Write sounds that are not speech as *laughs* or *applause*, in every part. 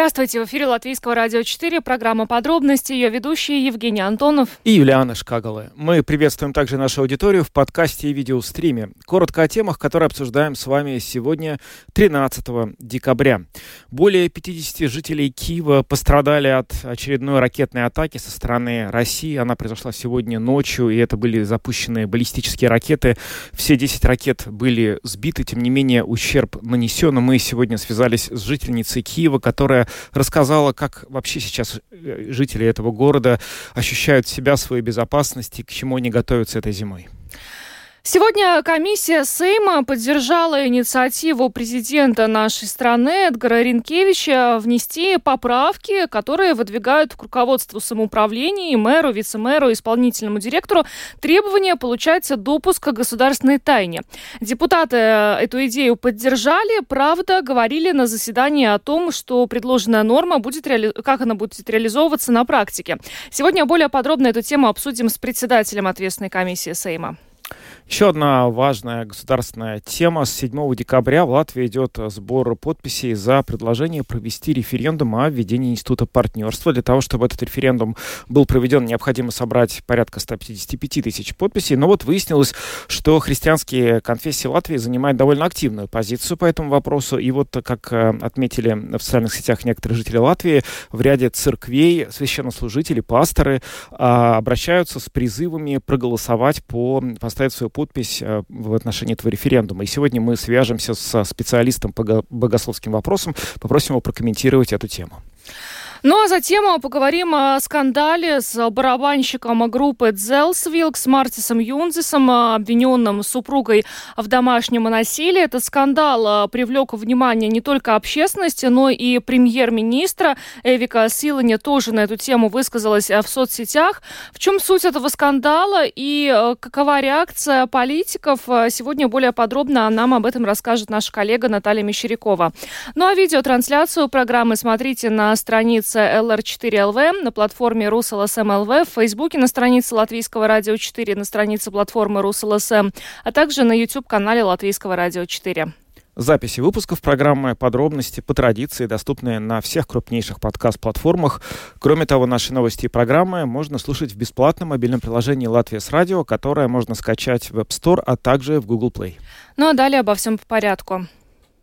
Здравствуйте, в эфире Латвийского радио 4, программа «Подробности», ее ведущие Евгений Антонов и Юлиана Шкагала. Мы приветствуем также нашу аудиторию в подкасте и видеостриме. Коротко о темах, которые обсуждаем с вами сегодня, 13 декабря. Более 50 жителей Киева пострадали от очередной ракетной атаки со стороны России. Она произошла сегодня ночью, и это были запущенные баллистические ракеты. Все 10 ракет были сбиты, тем не менее ущерб нанесен. Мы сегодня связались с жительницей Киева, которая рассказала, как вообще сейчас э, жители этого города ощущают себя, свою безопасность и к чему они готовятся этой зимой. Сегодня комиссия Сейма поддержала инициативу президента нашей страны Эдгара Ренкевича внести поправки, которые выдвигают к руководству самоуправления, мэру, вице-мэру, исполнительному директору требования получать допуск к государственной тайне. Депутаты эту идею поддержали, правда, говорили на заседании о том, что предложенная норма будет реали... как она будет реализовываться на практике. Сегодня более подробно эту тему обсудим с председателем ответственной комиссии Сейма. Еще одна важная государственная тема. С 7 декабря в Латвии идет сбор подписей за предложение провести референдум о введении института партнерства. Для того, чтобы этот референдум был проведен, необходимо собрать порядка 155 тысяч подписей. Но вот выяснилось, что христианские конфессии Латвии занимают довольно активную позицию по этому вопросу. И вот, как э, отметили в социальных сетях некоторые жители Латвии, в ряде церквей священнослужители, пасторы а, обращаются с призывами проголосовать по поставить свою подпись э, в отношении этого референдума. И сегодня мы свяжемся со специалистом по богословским вопросам, попросим его прокомментировать эту тему. Ну а затем поговорим о скандале с барабанщиком группы Дзелсвилк с Мартисом Юнзисом, обвиненным супругой в домашнем насилии. Этот скандал привлек внимание не только общественности, но и премьер-министра Эвика Силиня тоже на эту тему высказалась в соцсетях. В чем суть этого скандала и какова реакция политиков? Сегодня более подробно нам об этом расскажет наша коллега Наталья Мещерякова. Ну а видеотрансляцию программы смотрите на странице странице LR4LV, на платформе rus.lsm.lv, в Фейсбуке на странице Латвийского радио 4, на странице платформы Rus.LSM, а также на YouTube-канале Латвийского радио 4. Записи выпусков программы «Подробности» по традиции доступны на всех крупнейших подкаст-платформах. Кроме того, наши новости и программы можно слушать в бесплатном мобильном приложении «Латвия с радио», которое можно скачать в App Store, а также в Google Play. Ну а далее обо всем по порядку.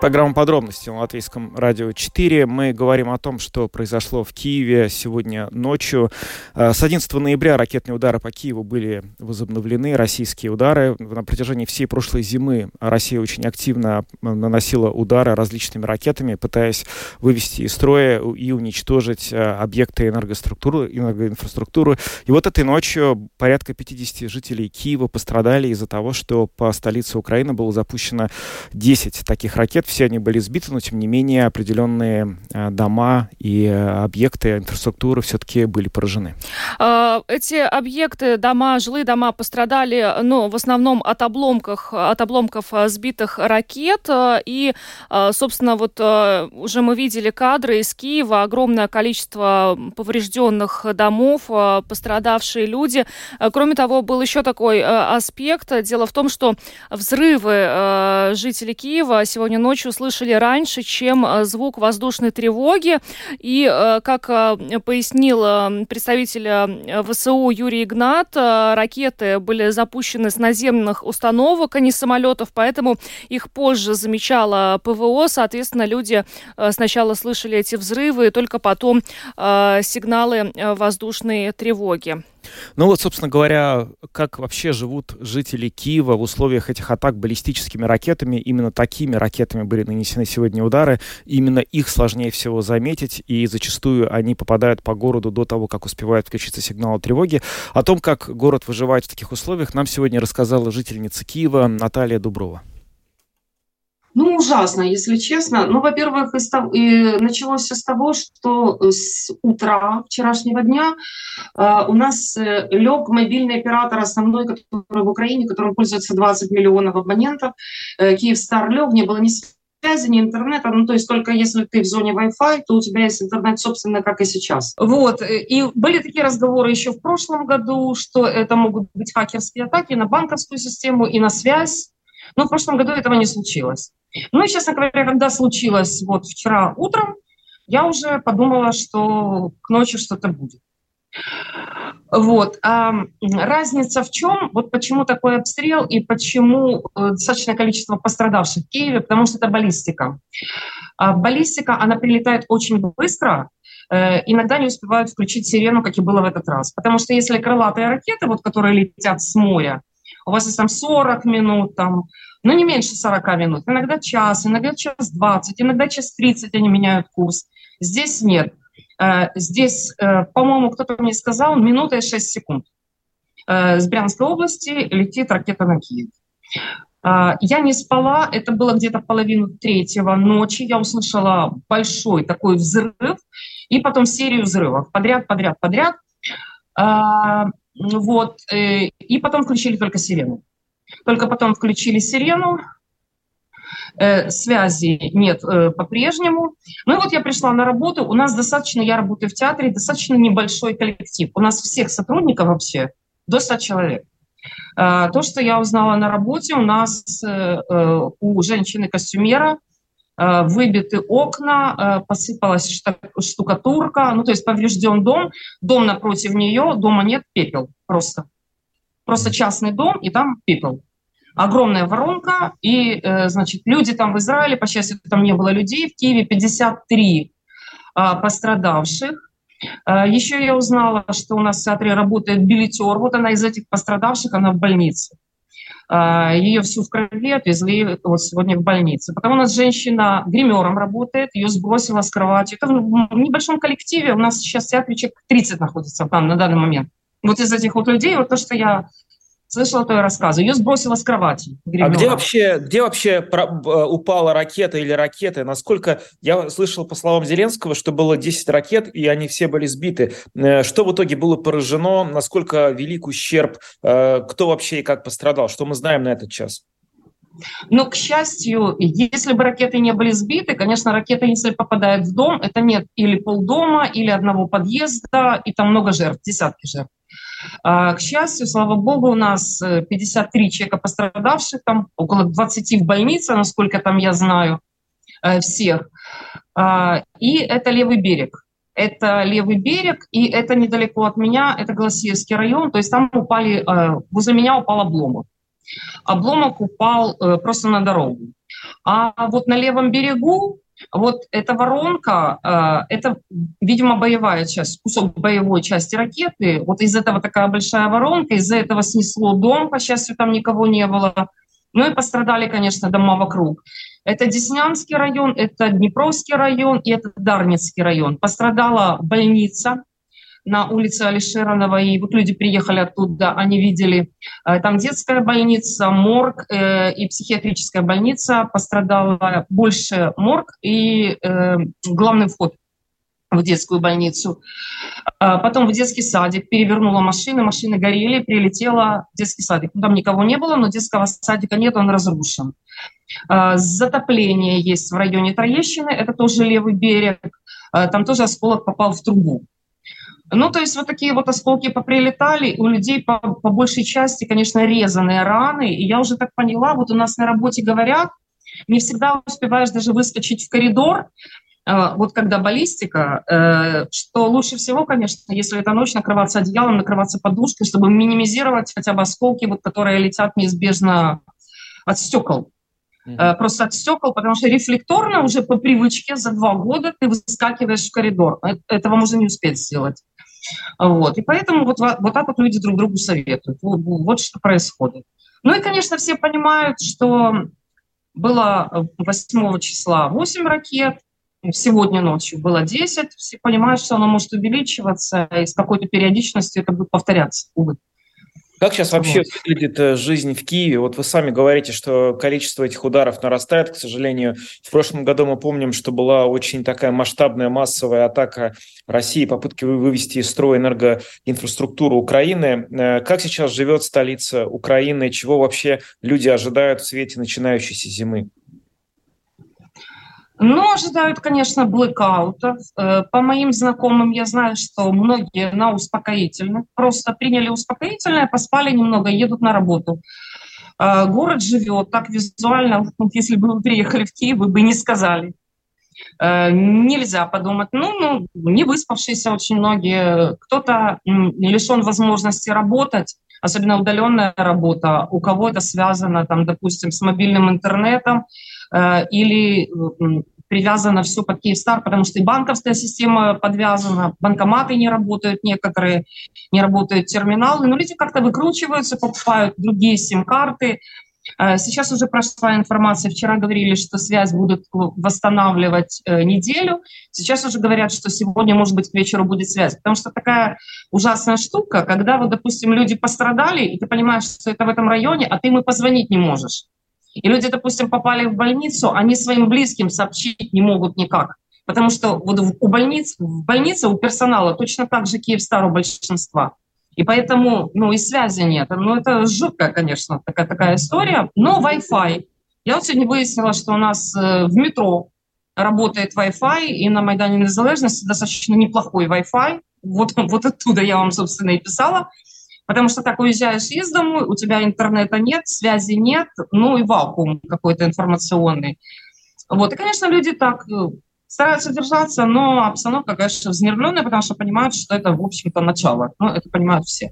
Программа подробности на Латвийском радио 4. Мы говорим о том, что произошло в Киеве сегодня ночью. Э, с 11 ноября ракетные удары по Киеву были возобновлены. Российские удары. На протяжении всей прошлой зимы Россия очень активно наносила удары различными ракетами, пытаясь вывести из строя и уничтожить э, объекты энергоструктуры, энергоинфраструктуры. И вот этой ночью порядка 50 жителей Киева пострадали из-за того, что по столице Украины было запущено 10 таких ракет все они были сбиты, но тем не менее определенные э, дома и э, объекты инфраструктуры все-таки были поражены. А, эти объекты, дома, жилые дома пострадали, ну, в основном от обломков, от обломков сбитых ракет. И, собственно, вот уже мы видели кадры из Киева, огромное количество поврежденных домов, пострадавшие люди. Кроме того, был еще такой аспект. Дело в том, что взрывы жители Киева сегодня ночью ночью слышали раньше, чем э, звук воздушной тревоги. И, э, как э, пояснил представитель ВСУ Юрий Игнат, ракеты были запущены с наземных установок, а не самолетов, поэтому их позже замечала ПВО. Соответственно, люди сначала слышали эти взрывы, и только потом сигналы воздушной тревоги. Ну вот, собственно говоря, как вообще живут жители Киева в условиях этих атак баллистическими ракетами. Именно такими ракетами были нанесены сегодня удары. Именно их сложнее всего заметить, и зачастую они попадают по городу до того, как успевают включиться сигналы тревоги. О том, как город выживает в таких условиях, нам сегодня рассказала жительница Киева Наталья Дуброва. Ну, ужасно, если честно. Ну, во-первых, и началось все с того, что с утра вчерашнего дня э, у нас э, лег мобильный оператор основной, который в Украине, которым пользуется 20 миллионов абонентов. Э, Киевстар лег, не было ни связи, ни интернета. Ну, то есть только если ты в зоне Wi-Fi, то у тебя есть интернет, собственно, как и сейчас. Вот. И были такие разговоры еще в прошлом году, что это могут быть хакерские атаки на банковскую систему и на связь. Но в прошлом году этого не случилось. Ну и, честно говоря, когда случилось вот вчера утром, я уже подумала, что к ночи что-то будет. Вот. А разница в чем? Вот почему такой обстрел и почему э, достаточное количество пострадавших в Киеве? Потому что это баллистика. А баллистика, она прилетает очень быстро, э, иногда не успевают включить сирену, как и было в этот раз. Потому что если крылатые ракеты, вот, которые летят с моря, у вас есть там 40 минут, там, ну не меньше 40 минут, иногда час, иногда час 20, иногда час 30 они меняют курс. Здесь нет. Э, здесь, э, по-моему, кто-то мне сказал, минута и 6 секунд. Э, с Брянской области летит ракета на Киев. Я не спала, это было где-то половину третьего ночи. Я услышала большой такой взрыв и потом серию взрывов подряд, подряд, подряд. Вот. И потом включили только сирену. Только потом включили сирену, Э, связи нет э, по-прежнему. Ну и вот я пришла на работу, у нас достаточно, я работаю в театре, достаточно небольшой коллектив. У нас всех сотрудников вообще до 100 человек. Э, то, что я узнала на работе, у нас у женщины-костюмера выбиты окна, посыпалась штукатурка, ну то есть поврежден дом, дом напротив нее, дома нет, пепел просто. Просто частный дом, и там пепел огромная воронка, и, э, значит, люди там в Израиле, по счастью, там не было людей, в Киеве 53 а, пострадавших. Еще я узнала, что у нас в театре работает билетер, вот она из этих пострадавших, она в больнице. А, Ее всю в крови отвезли вот сегодня в больницу. Потом у нас женщина гримером работает, ее сбросила с кровати. Это в небольшом коллективе, у нас сейчас человек 30 находится там на данный момент. Вот из этих вот людей, вот то, что я слышала твой рассказ. Ее сбросило с кровати. Гримера. А где вообще, где вообще упала ракета или ракеты? Насколько я слышал, по словам Зеленского, что было 10 ракет, и они все были сбиты. Э, что в итоге было поражено? Насколько велик ущерб? Э, кто вообще и как пострадал? Что мы знаем на этот час? Но, к счастью, если бы ракеты не были сбиты, конечно, ракета, если попадает в дом, это нет или полдома, или одного подъезда, и там много жертв, десятки жертв. А, к счастью, слава богу, у нас 53 э, человека пострадавших, там около 20 в больнице, насколько там я знаю э, всех. А, и это левый берег. Это левый берег, и это недалеко от меня, это Голосеевский район, то есть там упали, э, возле меня упал обломок. Обломок упал просто на дорогу. А вот на левом берегу вот эта воронка, э, это, видимо, боевая часть, кусок боевой части ракеты. Вот из этого такая большая воронка, из-за этого снесло дом, по счастью, там никого не было. Ну и пострадали, конечно, дома вокруг. Это Деснянский район, это Днепровский район и это Дарницкий район. Пострадала больница, на улице Алишеронова, и вот люди приехали оттуда, они видели, э, там детская больница, морг э, и психиатрическая больница, пострадала больше морг и э, главный вход в детскую больницу. А потом в детский садик перевернула машины, машины горели, прилетела в детский садик. Там никого не было, но детского садика нет, он разрушен. А, затопление есть в районе Троещины, это тоже левый берег. А, там тоже осколок попал в трубу. Ну, то есть вот такие вот осколки поприлетали, у людей по, по большей части, конечно, резаные раны, и я уже так поняла, вот у нас на работе говорят, не всегда успеваешь даже выскочить в коридор, э, вот когда баллистика, э, что лучше всего, конечно, если это ночь, накрываться одеялом, накрываться подушкой, чтобы минимизировать хотя бы осколки, вот, которые летят неизбежно от стекол. Mm-hmm. Просто от стекол, потому что рефлекторно уже по привычке за два года ты выскакиваешь в коридор. Этого можно не успеть сделать. Вот. И поэтому вот, вот так вот люди друг другу советуют. Вот, вот что происходит. Ну и, конечно, все понимают, что было 8 числа 8 ракет, сегодня ночью было 10. Все понимают, что оно может увеличиваться, и с какой-то периодичностью это будет повторяться, увы. Как сейчас вообще выглядит э, жизнь в Киеве? Вот вы сами говорите, что количество этих ударов нарастает, к сожалению. В прошлом году мы помним, что была очень такая масштабная массовая атака России, попытки вывести из строя энергоинфраструктуру Украины. Э, как сейчас живет столица Украины? Чего вообще люди ожидают в свете начинающейся зимы? Ну, ожидают, конечно, блэкаутов. Э, по моим знакомым я знаю, что многие на успокоительных. Просто приняли успокоительное, поспали немного, едут на работу. Э, город живет так визуально, *laughs* если бы вы приехали в Киев, вы бы не сказали. Э, нельзя подумать, ну, ну, не выспавшиеся очень многие, кто-то лишен возможности работать, особенно удаленная работа, у кого это связано, там, допустим, с мобильным интернетом, или привязано все под Киевстар, потому что и банковская система подвязана, банкоматы не работают некоторые, не работают терминалы, но люди как-то выкручиваются, покупают другие сим-карты. Э, сейчас уже прошла информация, вчера говорили, что связь будут восстанавливать э, неделю, сейчас уже говорят, что сегодня, может быть, к вечеру будет связь, потому что такая ужасная штука, когда, вот, допустим, люди пострадали, и ты понимаешь, что это в этом районе, а ты и позвонить не можешь. И люди, допустим, попали в больницу, они своим близким сообщить не могут никак. Потому что вот у больниц, в больнице у персонала точно так же Киевстар у большинства. И поэтому, ну, и связи нет. Ну, это жуткая, конечно, такая, такая история. Но Wi-Fi. Я вот сегодня выяснила, что у нас э, в метро работает Wi-Fi, и на Майдане Незалежности достаточно неплохой Wi-Fi. Вот, вот оттуда я вам, собственно, и писала. Потому что так уезжаешь из дома, у тебя интернета нет, связи нет, ну и вакуум какой-то информационный. Вот, и, конечно, люди так э, стараются держаться, но обстановка, конечно, взнервленная, потому что понимают, что это, в общем-то, начало. Ну, это понимают все.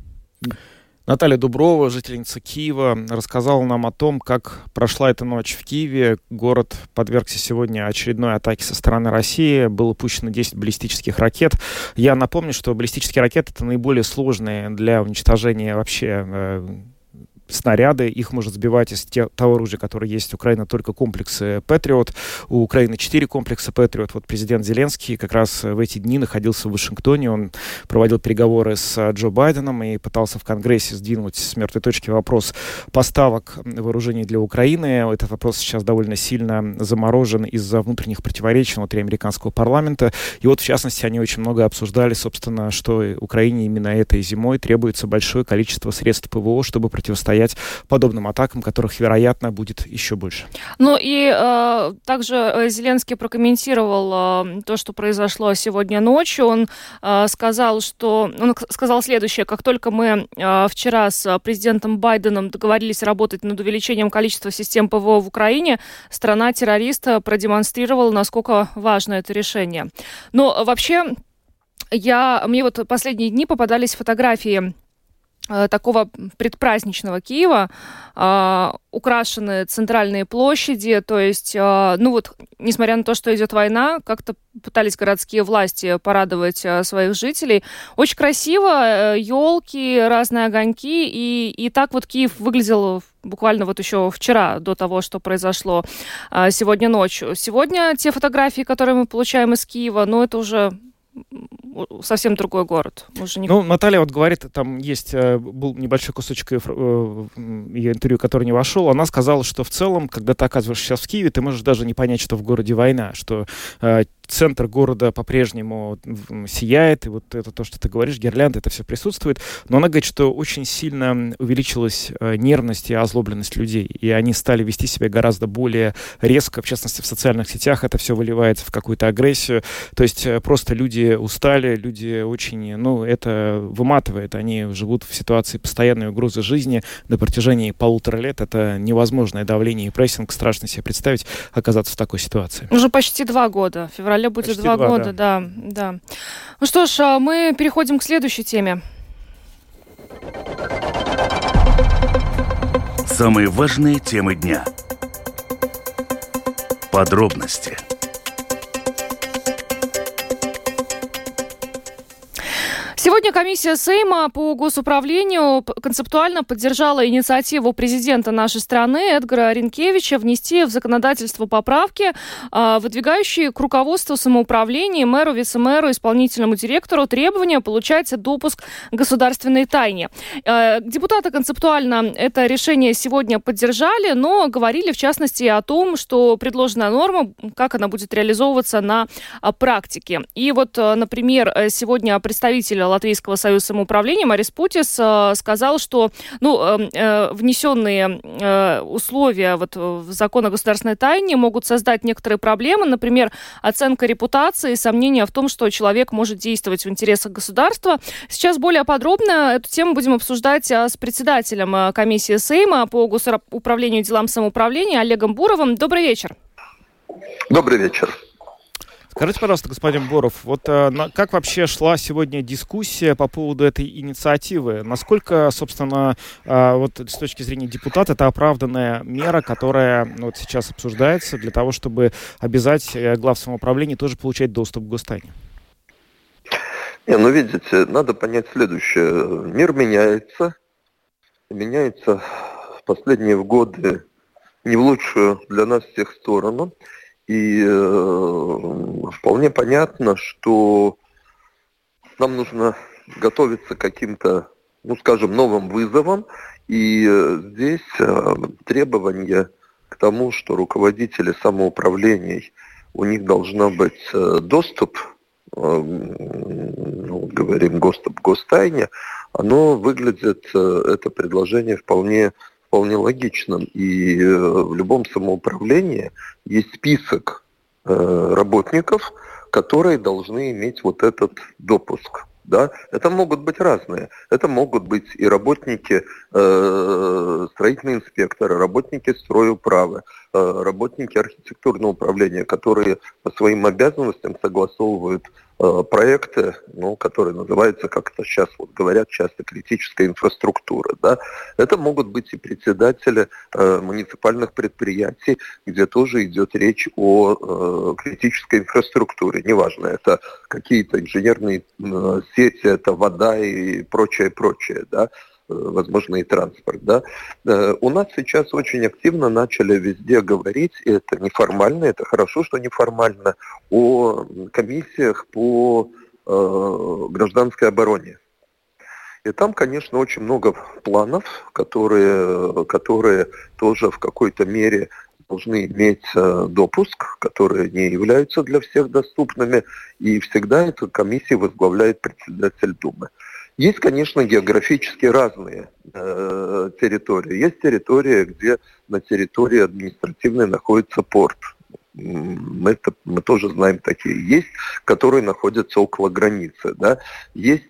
Наталья Дуброва, жительница Киева, рассказала нам о том, как прошла эта ночь в Киеве. Город подвергся сегодня очередной атаке со стороны России. Было пущено 10 баллистических ракет. Я напомню, что баллистические ракеты — это наиболее сложные для уничтожения вообще э, снаряды, их может сбивать из те, того оружия, которое есть у Украины, только комплексы Патриот. У Украины четыре комплекса Патриот. Вот президент Зеленский как раз в эти дни находился в Вашингтоне, он проводил переговоры с Джо Байденом и пытался в Конгрессе сдвинуть с мертвой точки вопрос поставок вооружений для Украины. Этот вопрос сейчас довольно сильно заморожен из-за внутренних противоречий внутри американского парламента. И вот, в частности, они очень много обсуждали, собственно, что Украине именно этой зимой требуется большое количество средств ПВО, чтобы противостоять противостоять подобным атакам, которых, вероятно, будет еще больше. Ну и э, также э, Зеленский прокомментировал э, то, что произошло сегодня ночью. Он э, сказал, что он сказал следующее: как только мы э, вчера с президентом Байденом договорились работать над увеличением количества систем ПВО в Украине, страна-террориста продемонстрировала, насколько важно это решение. Но вообще я, мне вот последние дни попадались фотографии такого предпраздничного Киева э, украшены центральные площади, то есть, э, ну вот, несмотря на то, что идет война, как-то пытались городские власти порадовать э, своих жителей. Очень красиво, э, елки, разные огоньки, и, и так вот Киев выглядел буквально вот еще вчера, до того, что произошло э, сегодня ночью. Сегодня те фотографии, которые мы получаем из Киева, ну, это уже совсем другой город. Уже не... Ну, Наталья вот говорит, там есть, э, был небольшой кусочек ее, э, ее интервью, который не вошел. Она сказала, что в целом, когда ты оказываешься сейчас в Киеве, ты можешь даже не понять, что в городе война, что э, центр города по-прежнему сияет, и вот это то, что ты говоришь, гирлянды, это все присутствует. Но она говорит, что очень сильно увеличилась нервность и озлобленность людей, и они стали вести себя гораздо более резко, в частности, в социальных сетях это все выливается в какую-то агрессию. То есть просто люди устали, люди очень, ну, это выматывает. Они живут в ситуации постоянной угрозы жизни на протяжении полутора лет. Это невозможное давление и прессинг. Страшно себе представить оказаться в такой ситуации. Уже почти два года. В феврале будет почти два, два года, да. да, да. Ну что ж, а мы переходим к следующей теме. Самые важные темы дня. Подробности – Сегодня комиссия Сейма по госуправлению концептуально поддержала инициативу президента нашей страны Эдгара Ренкевича внести в законодательство поправки, а, выдвигающие к руководству самоуправления, мэру, вице-мэру, исполнительному директору требования получать допуск государственной тайне. А, депутаты концептуально это решение сегодня поддержали, но говорили в частности о том, что предложенная норма, как она будет реализовываться на а, практике. И вот, например, сегодня представитель Латвийского союза самоуправления Марис Путис э, сказал, что ну, эм, э, внесенные э, условия вот в закон о государственной тайне могут создать некоторые проблемы, например, оценка репутации, сомнения в том, что человек может действовать в интересах государства. Сейчас более подробно эту тему будем обсуждать с председателем комиссии Сейма по госуправлению делам самоуправления Олегом Буровым. Добрый вечер. Добрый вечер. Скажите, пожалуйста, господин Боров, вот э, как вообще шла сегодня дискуссия по поводу этой инициативы? Насколько, собственно, э, вот с точки зрения депутата, это оправданная мера, которая ну, вот сейчас обсуждается для того, чтобы обязать э, глав самоуправления тоже получать доступ к гостайне? Не, ну видите, надо понять следующее. Мир меняется, меняется в последние годы не в лучшую для нас всех сторону. И э, вполне понятно, что нам нужно готовиться к каким-то, ну скажем, новым вызовам. И э, здесь э, требования к тому, что руководители самоуправлений, у них должна быть э, доступ, э, ну, говорим, доступ к гостайне, оно выглядит, э, это предложение вполне вполне логичным. И э, в любом самоуправлении есть список э, работников, которые должны иметь вот этот допуск. Да? Это могут быть разные. Это могут быть и работники, э, строительные инспекторы, работники стройуправы, э, работники архитектурного управления, которые по своим обязанностям согласовывают проекты, ну, которые называются, как это сейчас вот говорят, часто критическая инфраструктура. Да? Это могут быть и председатели э, муниципальных предприятий, где тоже идет речь о э, критической инфраструктуре. Неважно, это какие-то инженерные э, сети, это вода и прочее, прочее. Да? Э, возможно, и транспорт. Да? Э, у нас сейчас очень активно начали везде говорить, и это неформально, это хорошо, что неформально, о комиссиях по э, гражданской обороне. И там, конечно, очень много планов, которые, которые тоже в какой-то мере должны иметь допуск, которые не являются для всех доступными, и всегда эту комиссию возглавляет председатель Думы. Есть, конечно, географически разные э, территории. Есть территория, где на территории административной находится порт. Мы, это, мы тоже знаем такие. Есть, которые находятся около границы. Да? Есть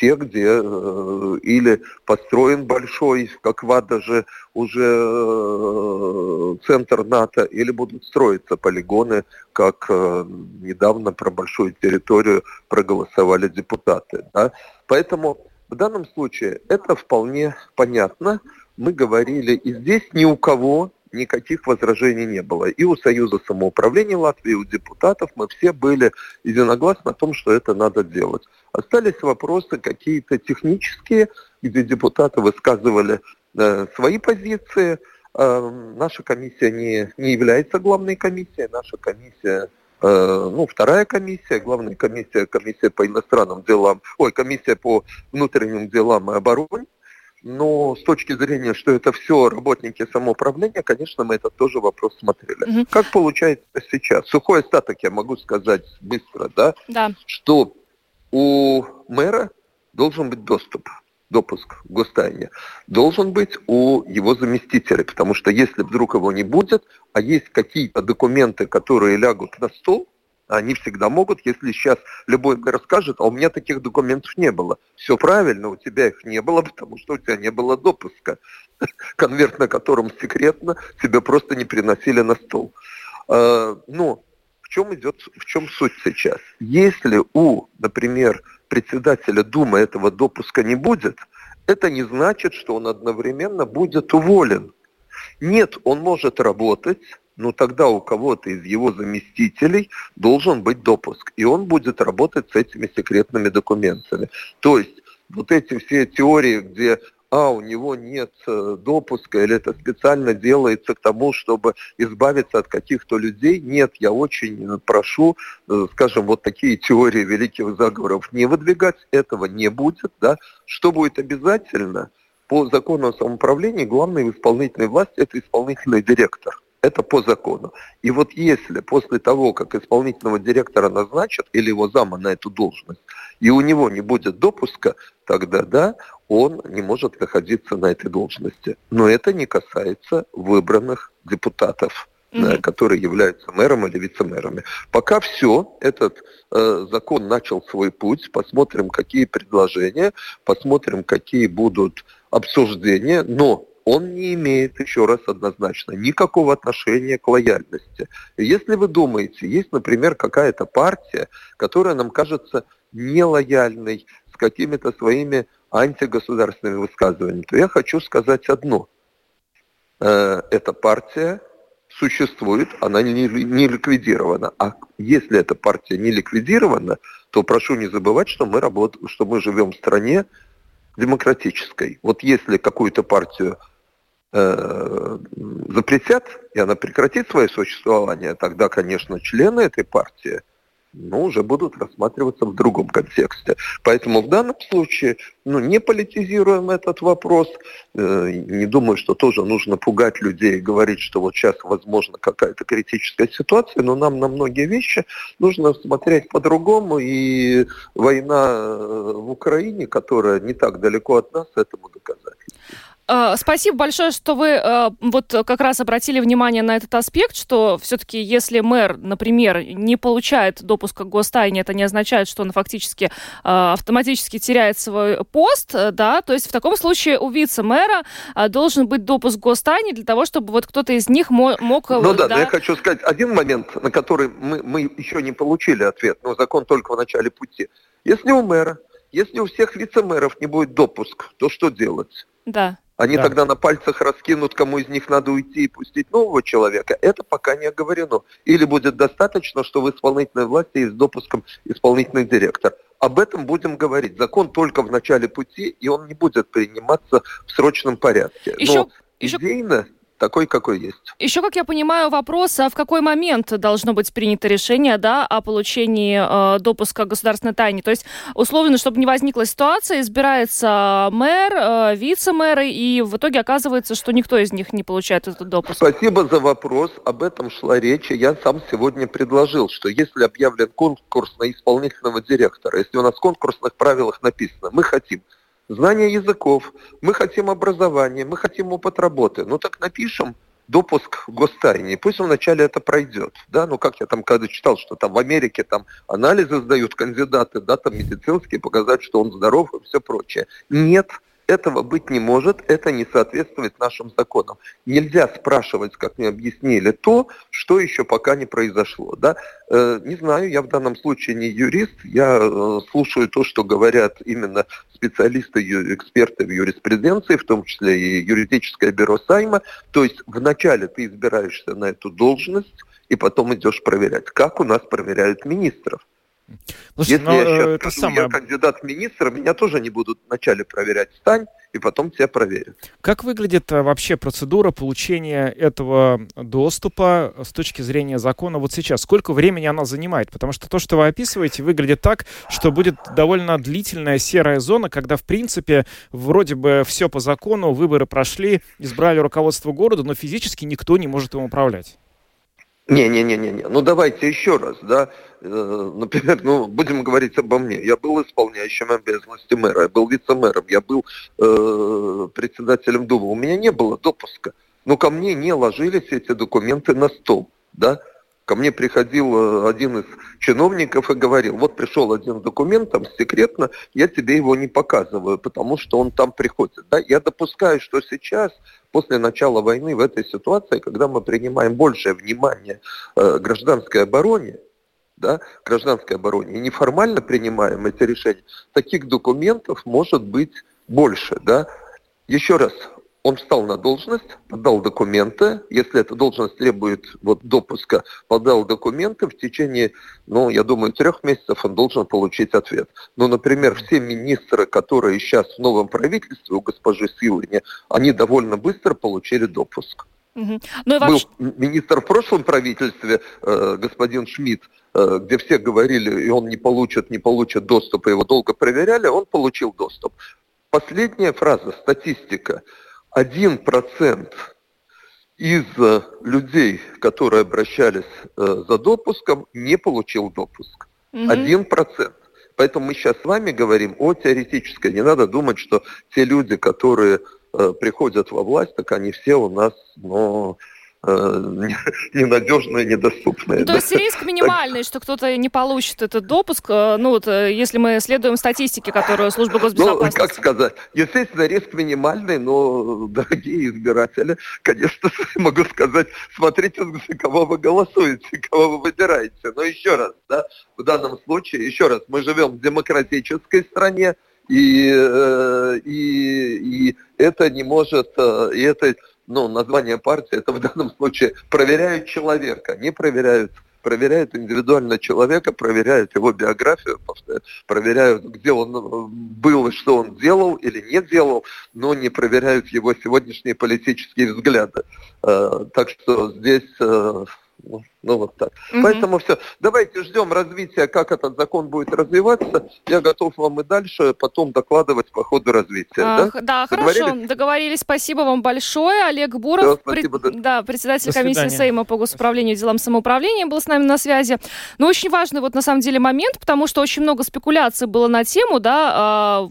те, где э, или построен большой, как в Адаже, уже э, центр НАТО, или будут строиться полигоны, как э, недавно про большую территорию проголосовали депутаты. Да? Поэтому в данном случае это вполне понятно. Мы говорили, и здесь ни у кого никаких возражений не было. И у Союза самоуправления Латвии, и у депутатов мы все были единогласны о том, что это надо делать. Остались вопросы какие-то технические, где депутаты высказывали э, свои позиции. Э, наша комиссия не, не является главной комиссией, наша комиссия э, ну, вторая комиссия, главная комиссия, комиссия по иностранным делам, ой, комиссия по внутренним делам и обороне, но с точки зрения, что это все работники самоуправления, конечно, мы этот тоже вопрос смотрели. Угу. Как получается сейчас? Сухой остаток я могу сказать быстро, да? Да. Что у мэра должен быть доступ, допуск в гостайне. Должен быть у его заместителя, потому что если вдруг его не будет, а есть какие-то документы, которые лягут на стол, они всегда могут, если сейчас любой мэр скажет, а у меня таких документов не было. Все правильно, у тебя их не было, потому что у тебя не было допуска. *laughs* Конверт, на котором секретно, тебе просто не приносили на стол. А, но в чем идет, в чем суть сейчас? Если у, например, председателя Думы этого допуска не будет, это не значит, что он одновременно будет уволен. Нет, он может работать, ну тогда у кого-то из его заместителей должен быть допуск, и он будет работать с этими секретными документами. То есть вот эти все теории, где а, у него нет э, допуска, или это специально делается к тому, чтобы избавиться от каких-то людей. Нет, я очень прошу, э, скажем, вот такие теории великих заговоров не выдвигать, этого не будет. Да? Что будет обязательно? По закону о самоуправлении главный в исполнительной власти – это исполнительный директор. Это по закону. И вот если после того, как исполнительного директора назначат или его зама на эту должность, и у него не будет допуска, тогда да, он не может находиться на этой должности. Но это не касается выбранных депутатов mm-hmm. которые являются мэром или вице-мэрами. Пока все, этот э, закон начал свой путь, посмотрим, какие предложения, посмотрим, какие будут обсуждения, но он не имеет, еще раз однозначно, никакого отношения к лояльности. Если вы думаете, есть, например, какая-то партия, которая нам кажется нелояльной, с какими-то своими антигосударственными высказываниями, то я хочу сказать одно. Э, эта партия существует, она не, не ликвидирована. А если эта партия не ликвидирована, то прошу не забывать, что мы, работаем, что мы живем в стране демократической. Вот если какую-то партию э, запретят, и она прекратит свое существование, тогда, конечно, члены этой партии но уже будут рассматриваться в другом контексте. Поэтому в данном случае ну, не политизируем этот вопрос. Э, не думаю, что тоже нужно пугать людей и говорить, что вот сейчас возможно какая-то критическая ситуация, но нам на многие вещи нужно смотреть по-другому. И война э, в Украине, которая не так далеко от нас, этому доказательство. А, спасибо большое, что вы а, вот как раз обратили внимание на этот аспект, что все-таки если мэр, например, не получает допуска к гостайне, это не означает, что он фактически а, автоматически теряет свой пост, да, то есть в таком случае у вице-мэра должен быть допуск к гостайне для того, чтобы вот кто-то из них мог... Ну да, да, я хочу сказать один момент, на который мы, мы еще не получили ответ, но закон только в начале пути. Если у мэра, если у всех вице-мэров не будет допуск, то что делать? Да. Они да. тогда на пальцах раскинут, кому из них надо уйти и пустить нового человека. Это пока не оговорено. Или будет достаточно, что в исполнительной власти есть допуском исполнительный директор. Об этом будем говорить. Закон только в начале пути, и он не будет приниматься в срочном порядке. Еще, Но еще... идейно такой, какой есть. Еще, как я понимаю, вопрос, а в какой момент должно быть принято решение да, о получении э, допуска к государственной тайне? То есть, условно, чтобы не возникла ситуация, избирается мэр, э, вице-мэры, и в итоге оказывается, что никто из них не получает этот допуск. Спасибо за вопрос. Об этом шла речь. Я сам сегодня предложил, что если объявлен конкурс на исполнительного директора, если у нас в конкурсных правилах написано, мы хотим знание языков, мы хотим образования, мы хотим опыт работы. Ну так напишем допуск в гостайне, пусть он вначале это пройдет, да, ну как я там когда читал, что там в Америке там анализы сдают кандидаты, да, там медицинские, показать, что он здоров и все прочее. Нет, этого быть не может, это не соответствует нашим законам. Нельзя спрашивать, как мне объяснили, то, что еще пока не произошло. Да? Э, не знаю, я в данном случае не юрист, я э, слушаю то, что говорят именно специалисты, эксперты в юриспруденции, в том числе и юридическое бюро Сайма. То есть вначале ты избираешься на эту должность, и потом идешь проверять, как у нас проверяют министров. Слушайте, Если но, я сейчас э, это скажу, самое... я кандидат в министра, меня тоже не будут вначале проверять. Стань, и потом тебя проверят. Как выглядит э, вообще процедура получения этого доступа с точки зрения закона вот сейчас? Сколько времени она занимает? Потому что то, что вы описываете, выглядит так, что будет довольно длительная серая зона, когда, в принципе, вроде бы все по закону, выборы прошли, избрали руководство города, но физически никто не может им управлять. Не-не-не-не, ну давайте еще раз, да, э, например, ну будем говорить обо мне. Я был исполняющим обязанности мэра, я был вице-мэром, я был э, председателем Думы. У меня не было допуска, но ко мне не ложились эти документы на стол, да. Ко мне приходил э, один из чиновников и говорил, вот пришел один документ, там секретно, я тебе его не показываю, потому что он там приходит. Да? Я допускаю, что сейчас, после начала войны, в этой ситуации, когда мы принимаем большее внимание э, гражданской обороне, да, гражданской обороне, и неформально принимаем эти решения, таких документов может быть больше. Да? Еще раз, он встал на должность, подал документы. Если эта должность требует вот, допуска, подал документы. В течение, ну, я думаю, трех месяцев он должен получить ответ. Ну, например, все министры, которые сейчас в новом правительстве у госпожи Силани, они довольно быстро получили допуск. Угу. Ну, вообще... Был министр в прошлом правительстве, э, господин Шмидт, э, где все говорили, и он не получит, не получит доступ, и его долго проверяли, он получил доступ. Последняя фраза, статистика – один процент из э, людей, которые обращались э, за допуском, не получил допуск. Один процент. Поэтому мы сейчас с вами говорим о теоретической. Не надо думать, что те люди, которые приходят во власть, так они все у нас, ну, Э, *laughs* ненадежные, недоступные. Ну, то есть риск минимальный, что кто-то не получит этот допуск, э, ну вот э, если мы следуем статистике, которую служба ну, госбезопасности... Ну, как сказать, естественно, риск минимальный, но, дорогие избиратели, конечно, *laughs* могу сказать, смотрите, за кого вы голосуете, кого вы выбираете. Но еще раз, да, в данном случае, еще раз, мы живем в демократической стране, и, и, и это не может, и это ну, название партии, это в данном случае проверяют человека, не проверяют проверяют индивидуально человека, проверяют его биографию, проверяют, где он э, был и что он делал или не делал, но не проверяют его сегодняшние политические взгляды. Э, так что здесь э, ну, вот так. Угу. Поэтому все. Давайте ждем развития, как этот закон будет развиваться. Я готов вам и дальше потом докладывать по ходу развития. А, да, да хорошо. Договорились. Спасибо вам большое. Олег Буров, все, спасибо, пред... да. председатель комиссии Сейма по госуправлению и делам самоуправления был с нами на связи. Но очень важный вот на самом деле момент, потому что очень много спекуляций было на тему, да, а,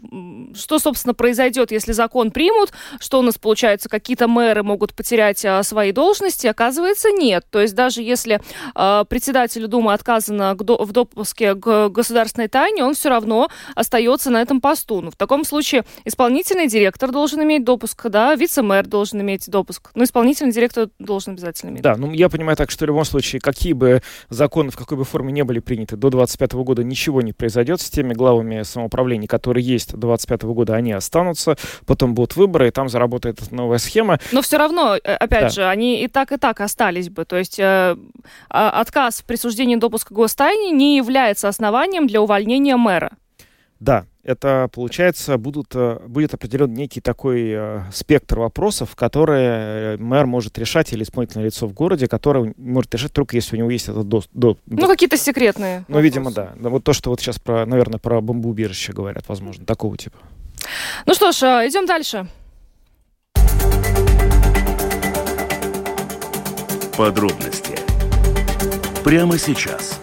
что, собственно, произойдет, если закон примут, что у нас, получается, какие-то мэры могут потерять а, свои должности. Оказывается, нет. То есть даже если э, председателю Думы отказано в допуске к государственной тайне, он все равно остается на этом посту. Ну, в таком случае исполнительный директор должен иметь допуск, да, вице-мэр должен иметь допуск, но исполнительный директор должен обязательно иметь. Да, ну я понимаю так, что в любом случае, какие бы законы, в какой бы форме не были приняты до 2025 года, ничего не произойдет с теми главами самоуправления, которые есть до 2025 года, они останутся, потом будут выборы, и там заработает новая схема. Но все равно, э, опять да. же, они и так, и так остались бы. То есть э, отказ в присуждении допуска гостайне не является основанием для увольнения мэра. Да, это, получается, будут, э, будет определен некий такой э, спектр вопросов, которые э, мэр может решать или исполнительное лицо в городе, которое может решать только если у него есть этот доступ. До, ну, какие-то секретные. Ну, вопросы. видимо, да. Вот то, что вот сейчас, про, наверное, про бомбоубежище говорят, возможно, такого типа. Ну что ж, идем дальше. Подробности прямо сейчас.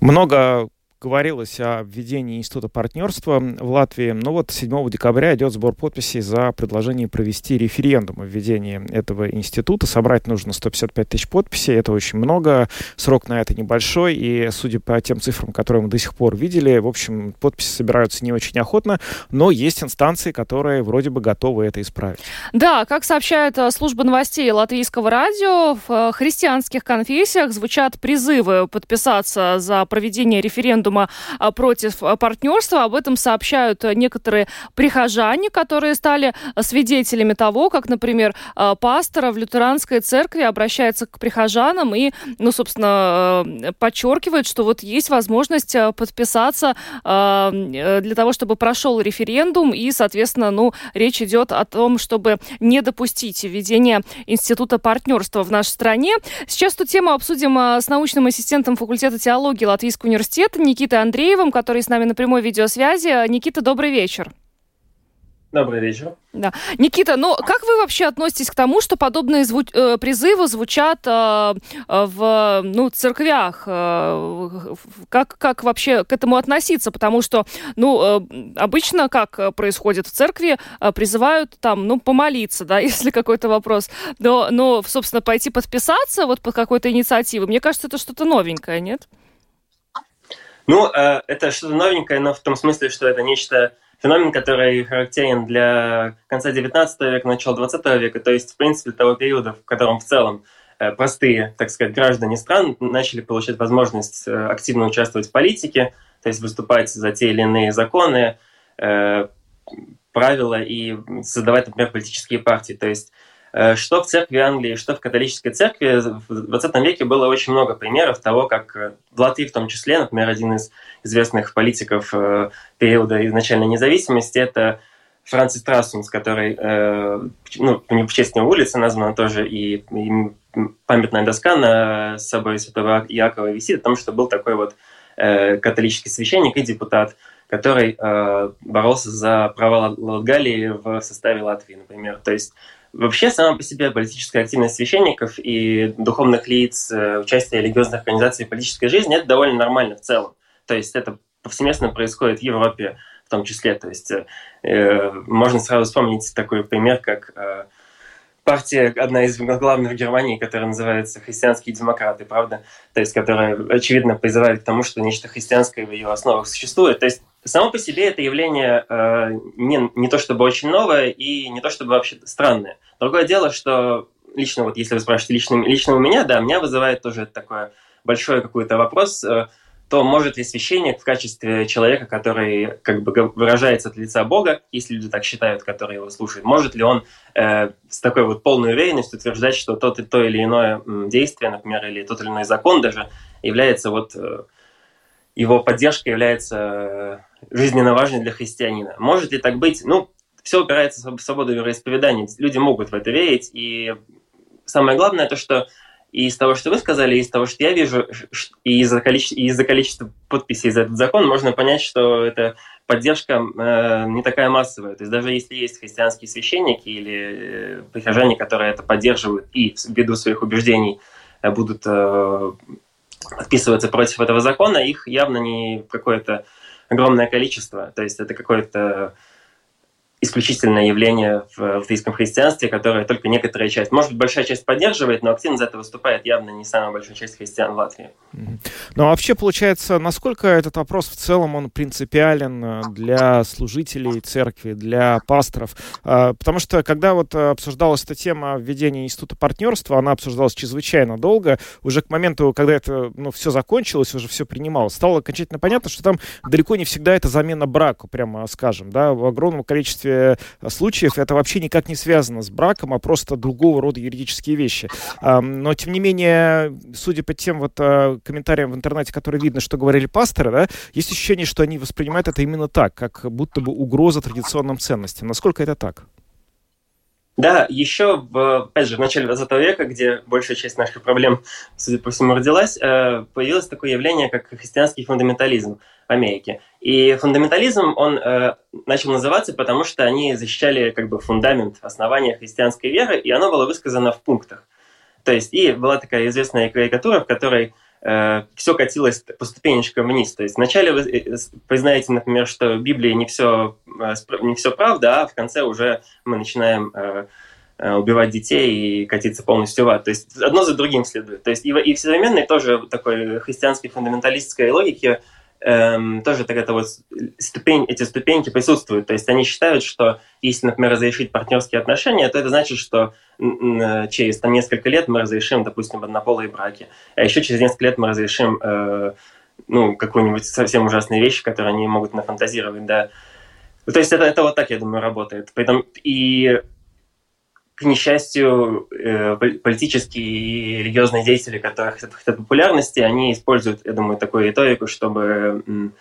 Много говорилось о введении института партнерства в Латвии. Ну вот 7 декабря идет сбор подписей за предложение провести референдум о введении этого института. Собрать нужно 155 тысяч подписей. Это очень много. Срок на это небольшой. И судя по тем цифрам, которые мы до сих пор видели, в общем, подписи собираются не очень охотно. Но есть инстанции, которые вроде бы готовы это исправить. Да, как сообщает э, служба новостей Латвийского радио, в э, христианских конфессиях звучат призывы подписаться за проведение референдума референдума а, против а, партнерства. Об этом сообщают э, некоторые прихожане, которые стали э, свидетелями того, как, например, э, пастор в лютеранской церкви обращается к прихожанам и, ну, собственно, подчеркивает, что вот есть возможность подписаться для того, чтобы прошел референдум, и, соответственно, ну, речь идет о том, чтобы не допустить введения института партнерства в нашей стране. Сейчас эту тему обсудим с научным ассистентом факультета теологии Латвийского университета Никитой Андреевым, который с нами на прямой видеосвязи. Никита, добрый вечер. Добрый вечер. Да. Никита, ну как вы вообще относитесь к тому, что подобные зву- э, призывы звучат э, в ну, церквях? Э, как, как вообще к этому относиться? Потому что, ну, э, обычно как происходит в церкви, э, призывают там, ну, помолиться, да, *laughs* если какой-то вопрос. Но, но, собственно, пойти подписаться вот под какой-то инициативой, мне кажется, это что-то новенькое, нет? Ну, э, это что-то новенькое, но в том смысле, что это нечто, феномен, который характерен для конца 19 века, начала 20 века, то есть, в принципе, того периода, в котором в целом э, простые, так сказать, граждане стран начали получать возможность э, активно участвовать в политике, то есть выступать за те или иные законы, правила и создавать, например, политические партии. То есть что в церкви Англии, что в католической церкви в 20 веке было очень много примеров того, как э, в Латвии в том числе, например, один из известных политиков э, периода изначальной независимости, это Франсис Трассунс, который, ну, в честь него улица названа тоже, и, и памятная доска на собой святого Якова висит, потому что был такой вот католический священник и депутат, который боролся за права Латгалии в составе Латвии, например. То есть Вообще, сама по себе политическая активность священников и духовных лиц, э, участие религиозных организаций в политической жизни – это довольно нормально в целом. То есть это повсеместно происходит в Европе в том числе. То есть э, э можно сразу вспомнить такой пример, как э, партия, одна из главных в Германии, которая называется «Христианские демократы», правда? То есть, которая, очевидно, призывает к тому, что нечто христианское в ее основах существует. То есть, само по себе это явление э, не, не то чтобы очень новое и не то чтобы вообще странное. Другое дело, что лично, вот если вы спрашиваете лично, лично у меня, да, меня вызывает тоже такое большой какой-то вопрос э, – то может ли священник в качестве человека, который как бы выражается от лица Бога, если люди так считают, которые его слушают, может ли он э, с такой вот полной уверенностью утверждать, что тот то или иное действие, например, или тот или иной закон даже является вот э, его поддержка является э, жизненно важной для христианина. Может ли так быть? Ну, все упирается в свободу вероисповедания. Люди могут в это верить, и самое главное то, что и из того, что вы сказали, и из того, что я вижу, и из-за количества, из количества подписей за этот закон, можно понять, что эта поддержка э, не такая массовая. То есть даже если есть христианские священники или э, прихожане, которые это поддерживают и ввиду своих убеждений э, будут э, подписываться против этого закона, их явно не какое-то огромное количество. То есть это какое-то исключительное явление в латвийском христианстве, которое только некоторая часть, может быть, большая часть поддерживает, но активно за это выступает явно не самая большая часть христиан Латвии. Ну, а вообще, получается, насколько этот вопрос в целом, он принципиален э, для служителей церкви, для пасторов? А, потому что, когда вот обсуждалась эта тема введения института партнерства, она обсуждалась чрезвычайно долго, уже к моменту, когда это, ну, все закончилось, уже все принималось, стало окончательно понятно, что там далеко не всегда это замена брака, прямо скажем, да, в огромном количестве количестве э, случаев это вообще никак не связано с браком, а просто другого рода юридические вещи. Но, тем не менее, судя по тем вот э, комментариям в интернете, которые видно, что говорили пасторы, да, есть ощущение, что они воспринимают это именно так, как будто бы угроза традиционным ценностям. Насколько это так? Да, еще, в, опять же, в начале 20 века, где большая часть наших проблем, судя по всему, родилась, э, появилось такое явление, как христианский фундаментализм в Америке. И фундаментализм, он э, начал называться, потому что они защищали как бы фундамент, основания христианской веры, и оно было высказано в пунктах. То есть, и была такая известная карикатура, в которой все катилось по ступенечкам вниз. То есть вначале вы э, признаете, например, что в Библии не все, э, не все правда, а в конце уже мы начинаем э, э, убивать детей и катиться полностью в ад. То есть одно за другим следует. То есть и, и в современной тоже такой христианской фундаменталистской логике эм, тоже это вот ступень, эти ступеньки присутствуют. То есть они считают, что если, например, разрешить партнерские отношения, то это значит, что через там, несколько лет мы разрешим, допустим, однополые браки, а еще через несколько лет мы разрешим э, ну, какую-нибудь совсем ужасные вещи, которые они могут нафантазировать, да. То есть это, это вот так, я думаю, работает. Поэтому и к несчастью, э, политические и религиозные деятели, которые хотят популярности, они используют, я думаю, такую риторику, чтобы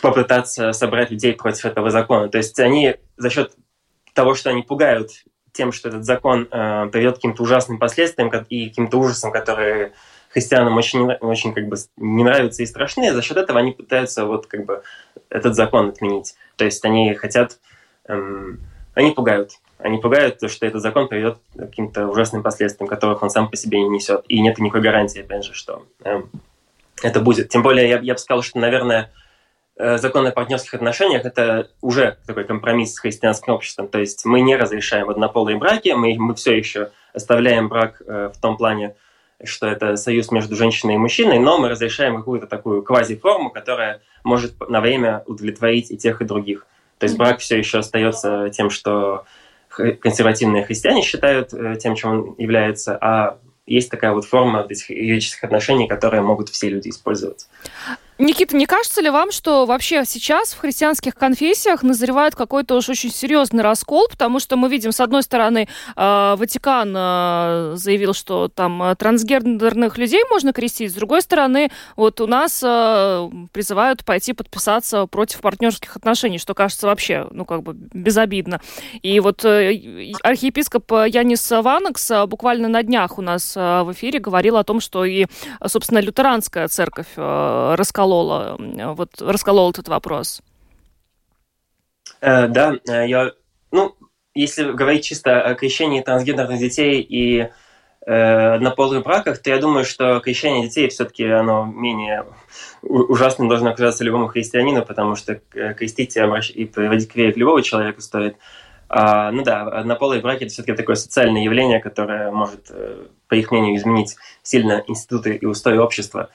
попытаться собрать людей против этого закона. То есть они за счет того, что они пугают тем, что этот закон э, приведет к каким-то ужасным последствиям и каким-то ужасам, которые христианам очень, очень как бы не нравятся и страшны, за счет этого они пытаются вот как бы этот закон отменить. То есть они хотят, эм, они пугают. Они пугают, что этот закон приведет к каким-то ужасным последствиям, которых он сам по себе не несет. И нет никакой гарантии, опять же, что э, это будет. Тем более, я, я бы сказал, что, наверное, э, закон о партнерских отношениях – это уже такой компромисс с христианским обществом. То есть мы не разрешаем однополые браки, мы, мы все еще оставляем брак э, в том плане, что это союз между женщиной и мужчиной, но мы разрешаем какую-то такую квазиформу, которая может на время удовлетворить и тех, и других. То есть брак все еще остается тем, что консервативные христиане считают э, тем, чем он является, а есть такая вот форма этих юридических отношений, которые могут все люди использовать. Никита, не кажется ли вам, что вообще сейчас в христианских конфессиях назревает какой-то уж очень серьезный раскол, потому что мы видим, с одной стороны, э, Ватикан э, заявил, что там э, трансгендерных людей можно крестить, с другой стороны, вот у нас призывают пойти подписаться против партнерских отношений, что кажется вообще, ну, как бы безобидно. И вот архиепископ Янис Ванакс буквально на днях у нас в эфире говорил о том, что и, собственно, лютеранская церковь раскололась расколола, вот, расколол этот вопрос? Э, да, э, я, ну, если говорить чисто о крещении трансгендерных детей и э, однополых браках, то я думаю, что крещение детей все-таки оно менее ужасным должно оказаться любому христианину, потому что э, крестить и приводить к вере любого человека стоит. А, ну да, однополые браки это все-таки такое социальное явление, которое может, по их мнению, изменить сильно институты и устои общества.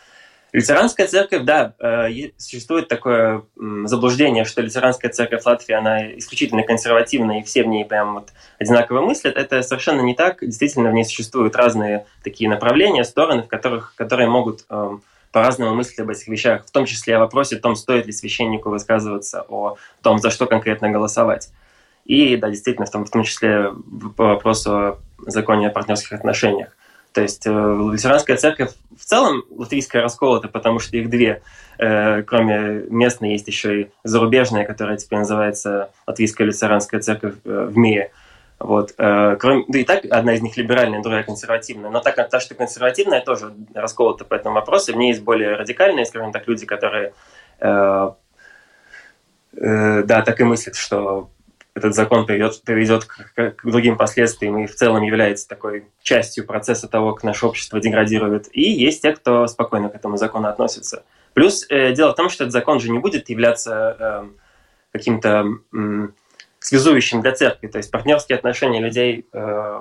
Лютеранская церковь, да, э, существует такое заблуждение, что лютеранская церковь Латвии, она исключительно консервативная, и все в ней прям вот одинаково мыслят. Это совершенно не так. Действительно, в ней существуют разные такие направления, стороны, в которых, которые могут эм, по-разному мыслить об этих вещах, в том числе о вопросе о том, стоит ли священнику высказываться о том, за что конкретно голосовать. И, да, действительно, в том, в том числе по вопросу о законе о партнерских отношениях. То есть э, лютеранская церковь в целом латвийская расколота, потому что их две. Э, кроме местной есть еще и зарубежная, которая теперь называется Латвийская лютеранская церковь э, в мире. Вот. Кроме, да и так одна из них либеральная, другая консервативная. Но так та, что консервативная, тоже расколота по этому вопросу. В ней есть более радикальные, скажем так, люди, которые э, э, да, так и мыслят, что этот закон приведет, приведет к, к другим последствиям и в целом является такой частью процесса того, как наше общество деградирует. И есть те, кто спокойно к этому закону относится. Плюс э, дело в том, что этот закон же не будет являться э, каким-то э, связующим для церкви. То есть партнерские отношения людей, э,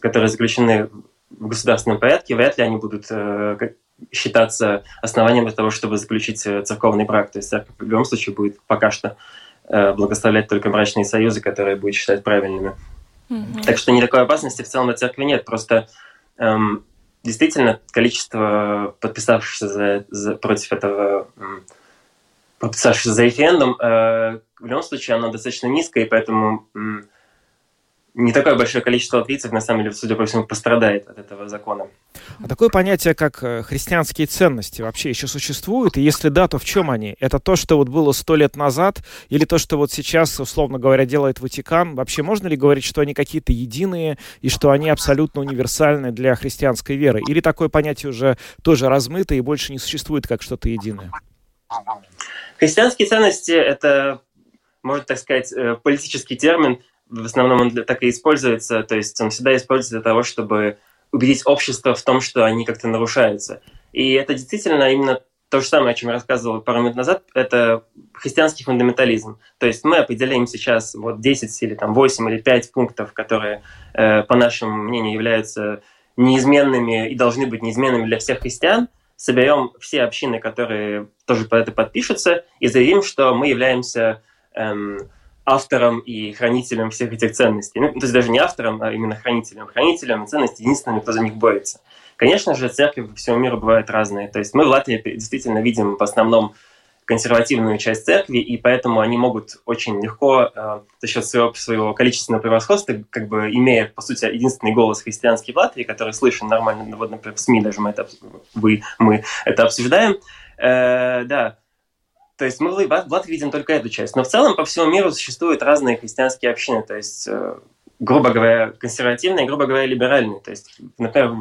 которые заключены в государственном порядке, вряд ли они будут э, считаться основанием для того, чтобы заключить э, церковный брак. То есть церковь в любом случае будет пока что благословлять только брачные союзы, которые будет считать правильными. Mm-hmm. Так что никакой опасности в целом от церкви нет. Просто эм, действительно количество подписавшихся за, за, против этого эм, подписавшихся за референдум э, в любом случае оно достаточно низкое, и поэтому эм, не такое большое количество латвийцев, на самом деле, судя по всему, пострадает от этого закона. А такое понятие, как э, христианские ценности, вообще еще существует? И если да, то в чем они? Это то, что вот было сто лет назад, или то, что вот сейчас, условно говоря, делает Ватикан? Вообще можно ли говорить, что они какие-то единые и что они абсолютно универсальны для христианской веры? Или такое понятие уже тоже размыто и больше не существует как что-то единое? Христианские ценности — это, можно так сказать, э, политический термин, в основном он так и используется, то есть он всегда используется для того, чтобы убедить общество в том, что они как-то нарушаются. И это действительно именно то же самое, о чем я рассказывал пару минут назад, это христианский фундаментализм. То есть мы определяем сейчас вот 10 или там 8 или 5 пунктов, которые, э, по нашему мнению, являются неизменными и должны быть неизменными для всех христиан, соберем все общины, которые тоже по это подпишутся, и заявим, что мы являемся эм, автором и хранителем всех этих ценностей. Ну, то есть даже не автором, а именно хранителем. Хранителем ценностей единственным, кто за них борется. Конечно же, церкви по всему миру бывают разные. То есть мы в Латвии действительно видим в основном консервативную часть церкви, и поэтому они могут очень легко э, за счет своего, своего количественного превосходства, как бы имея, по сути, единственный голос христианский в Латвии, который слышен нормально, вот, например, в СМИ даже мы это, вы, мы это обсуждаем, э, да, то есть мы в Латвии видим только эту часть. Но в целом по всему миру существуют разные христианские общины. То есть, э, грубо говоря, консервативные, грубо говоря, либеральные. То есть, например,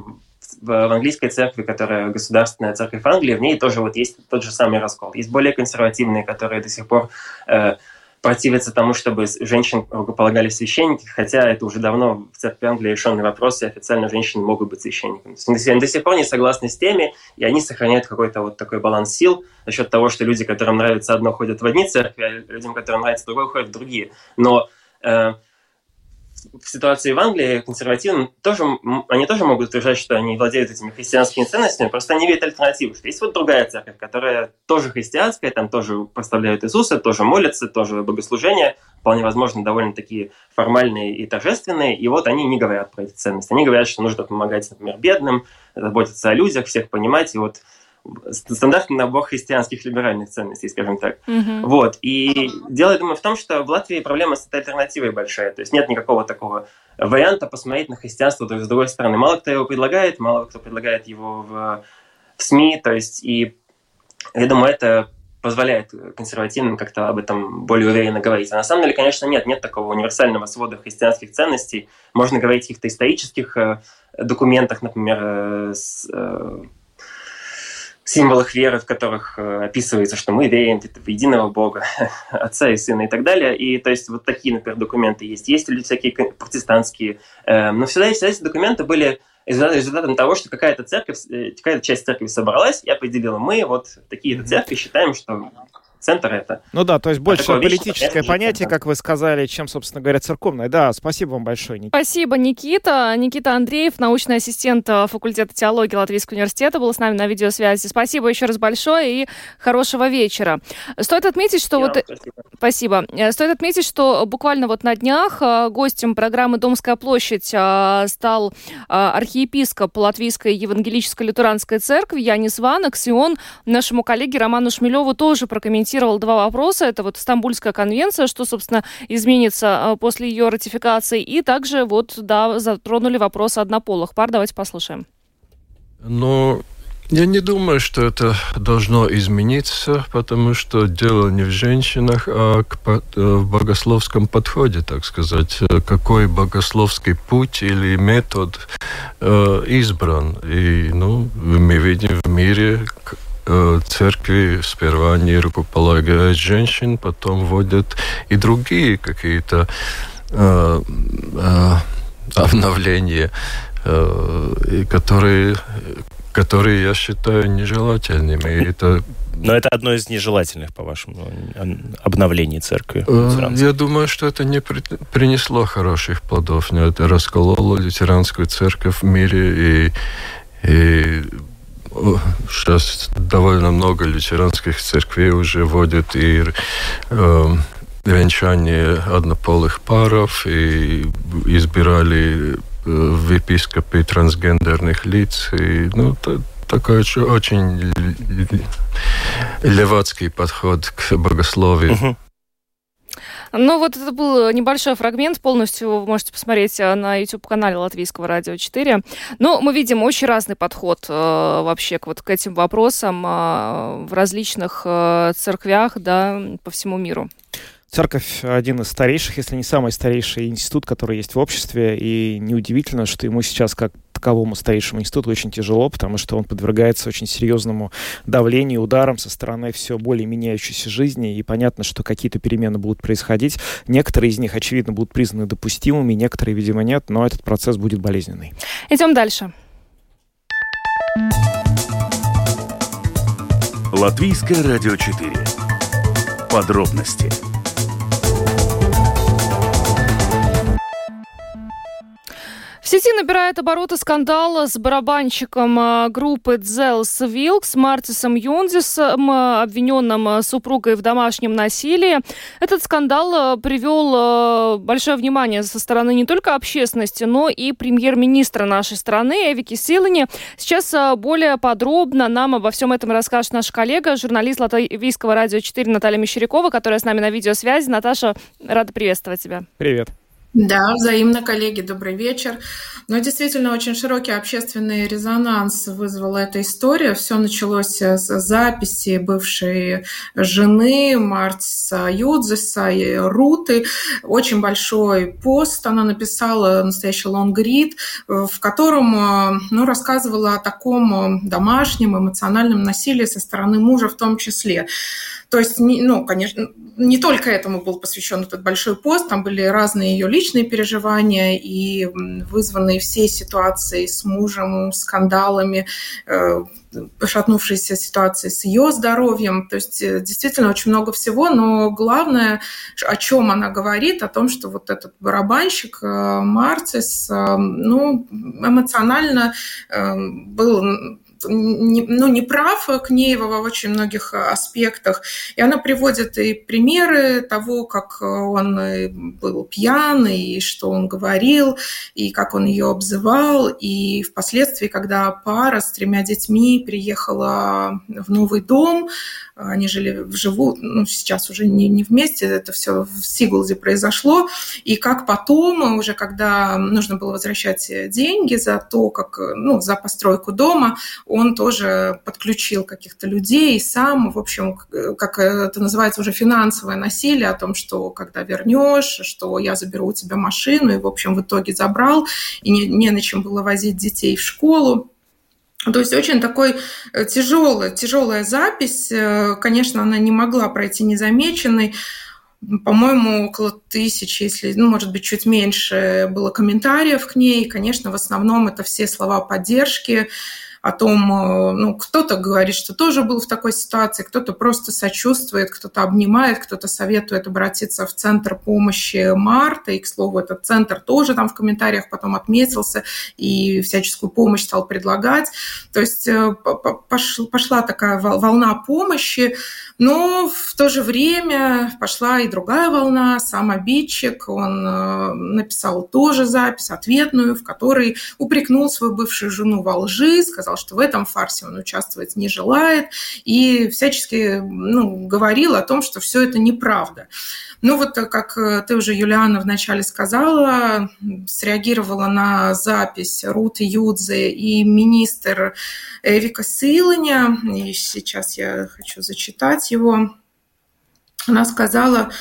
в английской церкви, которая государственная церковь Англии, в ней тоже вот есть тот же самый раскол. Есть более консервативные, которые до сих пор э, противятся тому, чтобы женщин рукополагали священники, хотя это уже давно в церкви Англии решенный вопрос, и официально женщины могут быть священниками. Они до сих пор не согласны с теми, и они сохраняют какой-то вот такой баланс сил за счет того, что люди, которым нравится одно, ходят в одни церкви, а людям, которым нравится другое, ходят в другие. Но э, в ситуации в Англии консервативным тоже, они тоже могут утверждать, что они владеют этими христианскими ценностями, просто они видят альтернативу, что есть вот другая церковь, которая тоже христианская, там тоже прославляют Иисуса, тоже молятся, тоже богослужения, вполне возможно, довольно такие формальные и торжественные, и вот они не говорят про эти ценности. Они говорят, что нужно помогать, например, бедным, заботиться о людях, всех понимать, и вот стандартный набор христианских либеральных ценностей, скажем так. Мгм. Вот. И дело, я думаю, в том, что в Латвии проблема с этой альтернативой большая. То есть нет никакого такого варианта посмотреть на христианство с другой стороны. Мало кто его предлагает, мало кто предлагает его в, в СМИ. То есть, и я думаю, это позволяет консервативным как-то об этом более уверенно говорить. А на самом деле, конечно, нет, нет такого универсального свода христианских ценностей. Можно говорить о каких-то исторических э, документах, например, э, с, э, символах веры, в которых э, описывается, что мы верим в единого Бога, *laughs* Отца и Сына и так далее. И то есть вот такие, например, документы есть. Есть ли всякие протестантские. э, но всегда, всегда эти документы были результат- результатом того, что какая-то церковь, э, какая-то часть церкви собралась и определила, мы вот такие-то церкви считаем, что центр это. Ну да, то есть больше такое вещь, политическое понятно, понятие, как вы сказали, чем, собственно говоря, церковное. Да, спасибо вам большое, Никита. Спасибо, Никита. Никита Андреев, научный ассистент э, факультета теологии Латвийского университета, был с нами на видеосвязи. Спасибо еще раз большое и хорошего вечера. Стоит отметить, что Я вот вам спасибо. Спасибо. Э, Стоит отметить, что буквально вот на днях э, гостем программы «Домская площадь» э, стал э, архиепископ Латвийской евангелической лютеранской церкви Янис Ванакс, и он нашему коллеге Роману Шмелеву тоже прокомментировал два вопроса. Это вот Стамбульская конвенция, что, собственно, изменится э, после ее ратификации, и также вот, да, затронули вопрос однополых пар. Давайте послушаем. Но я не думаю, что это должно измениться, потому что дело не в женщинах, а э, в богословском подходе, так сказать. Э, Какой богословский путь или метод э, избран. И ну, мы видим в мире церкви сперва они рукополагают женщин, потом вводят и другие какие-то э, э, обновления, э, и которые которые я считаю нежелательными. И это, Но это одно из нежелательных, по-вашему, обновлений церкви. э, я думаю, что это не при- принесло хороших плодов. Это раскололо лютеранскую церковь в мире. И, и сейчас довольно много лютеранских церквей уже вводят и э, венчание однополых паров, и избирали э, в епископы трансгендерных лиц. И, ну, та- такой очень- левацкий подход к богословию. Мгм. Ну, вот это был небольшой фрагмент, полностью вы можете посмотреть э, на YouTube-канале Латвийского радио 4. Но мы видим очень разный подход э, вообще к, вот, к этим вопросам э, в различных э, церквях, да, по всему миру. Церковь один из старейших, если не самый старейший институт, который есть в обществе, и неудивительно, что ему сейчас как таковому старейшему институту очень тяжело, потому что он подвергается очень серьезному давлению, ударам со стороны все более меняющейся жизни, и понятно, что какие-то перемены будут происходить. Некоторые из них, очевидно, будут признаны допустимыми, некоторые, видимо, нет, но этот процесс будет болезненный. Идем дальше. Латвийское радио 4. Подробности сети набирает обороты скандал с барабанщиком э, группы Дзелс Вилкс Мартисом Юнзисом, э, обвиненным э, супругой в домашнем насилии. Этот скандал привел большое внимание со стороны не только общественности, но и премьер-министра нашей страны Эвики Силани. Сейчас более подробно нам обо всем этом расскажет наш коллега, журналист Латвийского радио 4 Наталья Мещерякова, которая с нами на видеосвязи. Наташа, рада приветствовать тебя. Привет. Да, взаимно, коллеги, добрый вечер. Ну, действительно, очень широкий общественный резонанс вызвала эта история. Все началось с записи бывшей жены Мартиса Юдзеса и Руты. Очень большой пост она написала, настоящий лонгрид, в котором ну, рассказывала о таком домашнем эмоциональном насилии со стороны мужа в том числе. То есть, ну, конечно, не только этому был посвящен этот большой пост, там были разные ее личные переживания и вызванные все ситуации с мужем, скандалами, пошатнувшейся ситуации с ее здоровьем. То есть действительно очень много всего, но главное, о чем она говорит, о том, что вот этот барабанщик Марцис, ну, эмоционально был не, ну, не прав к ней в очень многих аспектах. И она приводит и примеры того, как он был пьян, и что он говорил, и как он ее обзывал. И впоследствии, когда пара с тремя детьми приехала в новый дом, они жили вживую, ну, сейчас уже не, не вместе, это все в Сиглде произошло. И как потом, уже когда нужно было возвращать деньги за то, как, ну, за постройку дома, он тоже подключил каких-то людей сам, в общем, как это называется уже финансовое насилие, о том, что когда вернешь, что я заберу у тебя машину, и, в общем, в итоге забрал, и не, не на чем было возить детей в школу. То есть очень такой э, тяжелая, тяжелая запись. Э, конечно, она не могла пройти незамеченной. По-моему, около тысячи, если, ну, может быть, чуть меньше было комментариев к ней. Конечно, в основном это все слова поддержки, о том, э, ну, кто-то говорит, что тоже был в такой ситуации, кто-то просто сочувствует, кто-то обнимает, кто-то советует обратиться в центр помощи Марта, и, к слову, этот центр тоже там в комментариях потом отметился и всяческую помощь стал предлагать. То есть э, пошла такая волна помощи, но в то же время пошла и другая волна, сам обидчик, он э, написал тоже запись ответную, в которой упрекнул свою бывшую жену во лжи, сказал, что в этом фарсе он участвовать не желает, и всячески ну, говорил о том, что все это неправда. Ну вот, как э, ты уже, Юлиана, вначале сказала, среагировала на запись Руты Юдзе и министр Эвика Силаня, и сейчас я хочу зачитать его. Она сказала,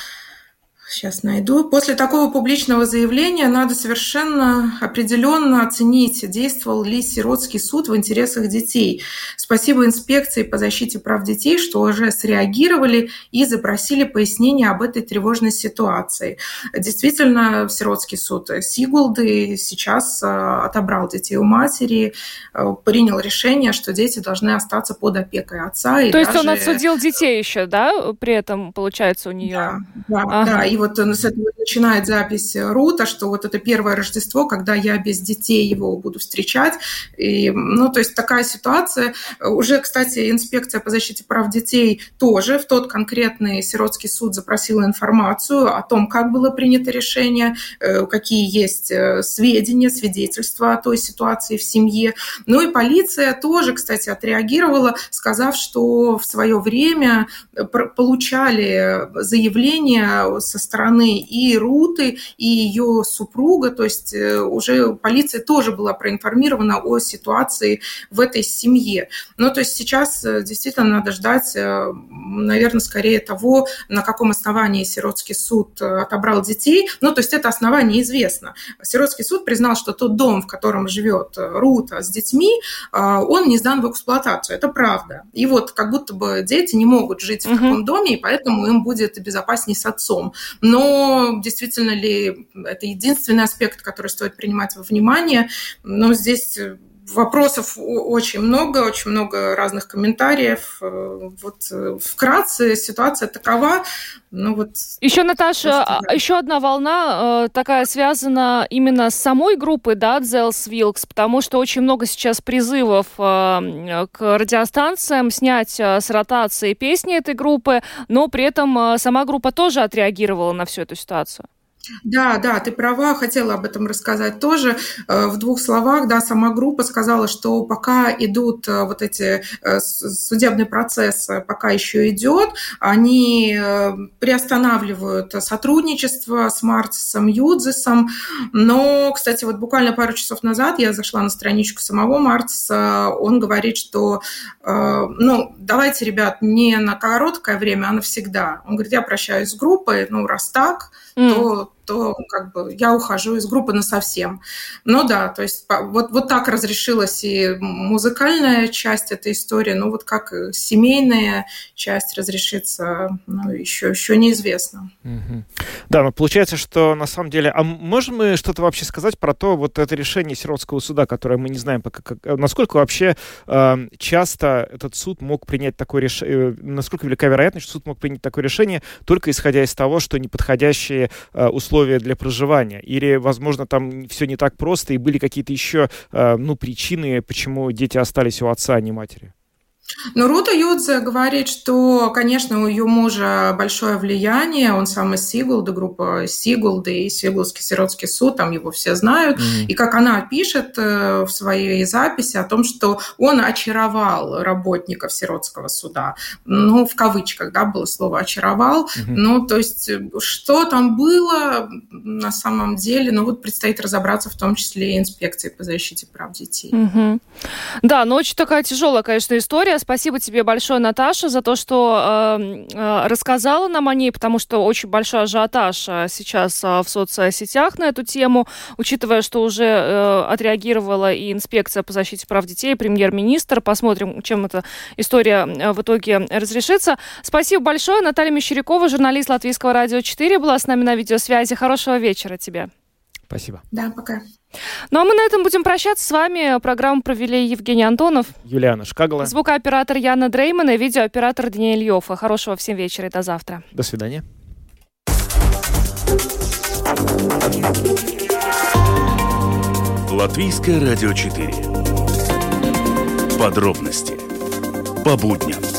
Сейчас найду. После такого публичного заявления надо совершенно определенно оценить, действовал ли сиротский суд в интересах детей. Спасибо инспекции по защите прав детей, что уже среагировали и запросили пояснения об этой тревожной ситуации. Действительно, сиротский суд Сигулды сейчас э, отобрал детей у матери, э, принял решение, что дети должны остаться под опекой отца. То есть он отсудил детей еще, да, при этом, получается, у нее? Да, да, ага. да. И вот с этого начинает запись Рута, что вот это первое Рождество, когда я без детей его буду встречать. И, ну, то есть такая ситуация. Уже, кстати, инспекция по защите прав детей тоже в тот конкретный сиротский суд запросила информацию о том, как было принято решение, э, какие есть э, сведения, свидетельства о той ситуации в семье. Ну и полиция тоже, кстати, отреагировала, сказав, что в свое время получали заявления со стороны стороны и Руты, и ее супруга, то есть э, уже полиция тоже была проинформирована о ситуации в этой семье. Ну, то есть сейчас э, действительно надо ждать, э, наверное, скорее того, на каком основании Сиротский суд отобрал детей. Ну, то есть это основание известно. Сиротский суд признал, что тот дом, в котором живет Рута с детьми, он не сдан в эксплуатацию. Это правда. И вот как будто бы дети не могут жить в угу. таком доме, и поэтому им будет безопаснее с отцом. Но действительно ли это единственный аспект, который стоит принимать во внимание? Но здесь вопросов очень много, очень много разных комментариев. Вот вкратце ситуация такова. Ну вот. Еще, Наташа, а, еще одна волна э, такая связана именно с самой группой, да, Zels Wilks, потому что очень много сейчас призывов э, к радиостанциям снять э, с ротации песни этой группы, но при этом э, сама группа тоже отреагировала на всю эту ситуацию. Да, да, ты права, хотела об этом рассказать тоже. Э, в двух словах, да, сама группа сказала, что пока идут э, вот эти э, судебный процесс, пока еще идет, они приостанавливают сотрудничество с Марцисом Юдзисом. Но, кстати, вот буквально пару часов назад я зашла на страничку самого Марциса, он говорит, что, ну, давайте, ребят, не на короткое время, а навсегда. Он говорит, я прощаюсь с группой, ну, раз так, mm. то то как бы я ухожу из группы на совсем. Ну да, то есть вот, вот так разрешилась и музыкальная часть этой истории, ну вот как семейная часть разрешится, ну еще, еще неизвестно. Да, но получается, что на самом деле, а можем мы что-то вообще сказать про то, вот это решение Сиротского суда, которое мы не знаем, пока, как, насколько вообще э, часто этот суд мог принять такое решение, э, насколько велика вероятность, что суд мог принять такое решение, только исходя из того, что неподходящие э, условия условия для проживания? Или, возможно, там все не так просто и были какие-то еще э, ну, причины, почему дети остались у отца, а не матери? Ну, Рута Юдзе говорит, что, конечно, у ее мужа большое влияние, он сам из Сигулды, группа Сигулды и Сигулдский сиротский суд, там его все знают. Mm-hmm. И как она пишет э, в своей записи о том, что он очаровал работников сиротского суда. Ну, в кавычках, да, было слово «очаровал». Mm-hmm. Ну, то есть, что там было на самом деле, ну, вот предстоит разобраться в том числе и инспекции по защите прав детей. Mm-hmm. Да, но очень такая тяжелая, конечно, история Спасибо тебе большое, Наташа, за то, что э, э, рассказала нам о ней, потому что очень большой ажиотаж э, сейчас э, в соцсетях на эту тему, учитывая, что уже э, отреагировала и инспекция по защите прав детей, премьер-министр. Посмотрим, чем эта история э, в итоге разрешится. Спасибо большое. Наталья Мещерякова, журналист Латвийского радио 4, была с нами на видеосвязи. Хорошего вечера тебе. Спасибо. Да, пока. Ну а мы на этом будем прощаться с вами. Программу провели Евгений Антонов, Юлиана Шкагала, звукооператор Яна Дрейман и видеооператор Даниэль Йофа. Хорошего всем вечера и до завтра. До свидания. Латвийское радио 4. Подробности по будням.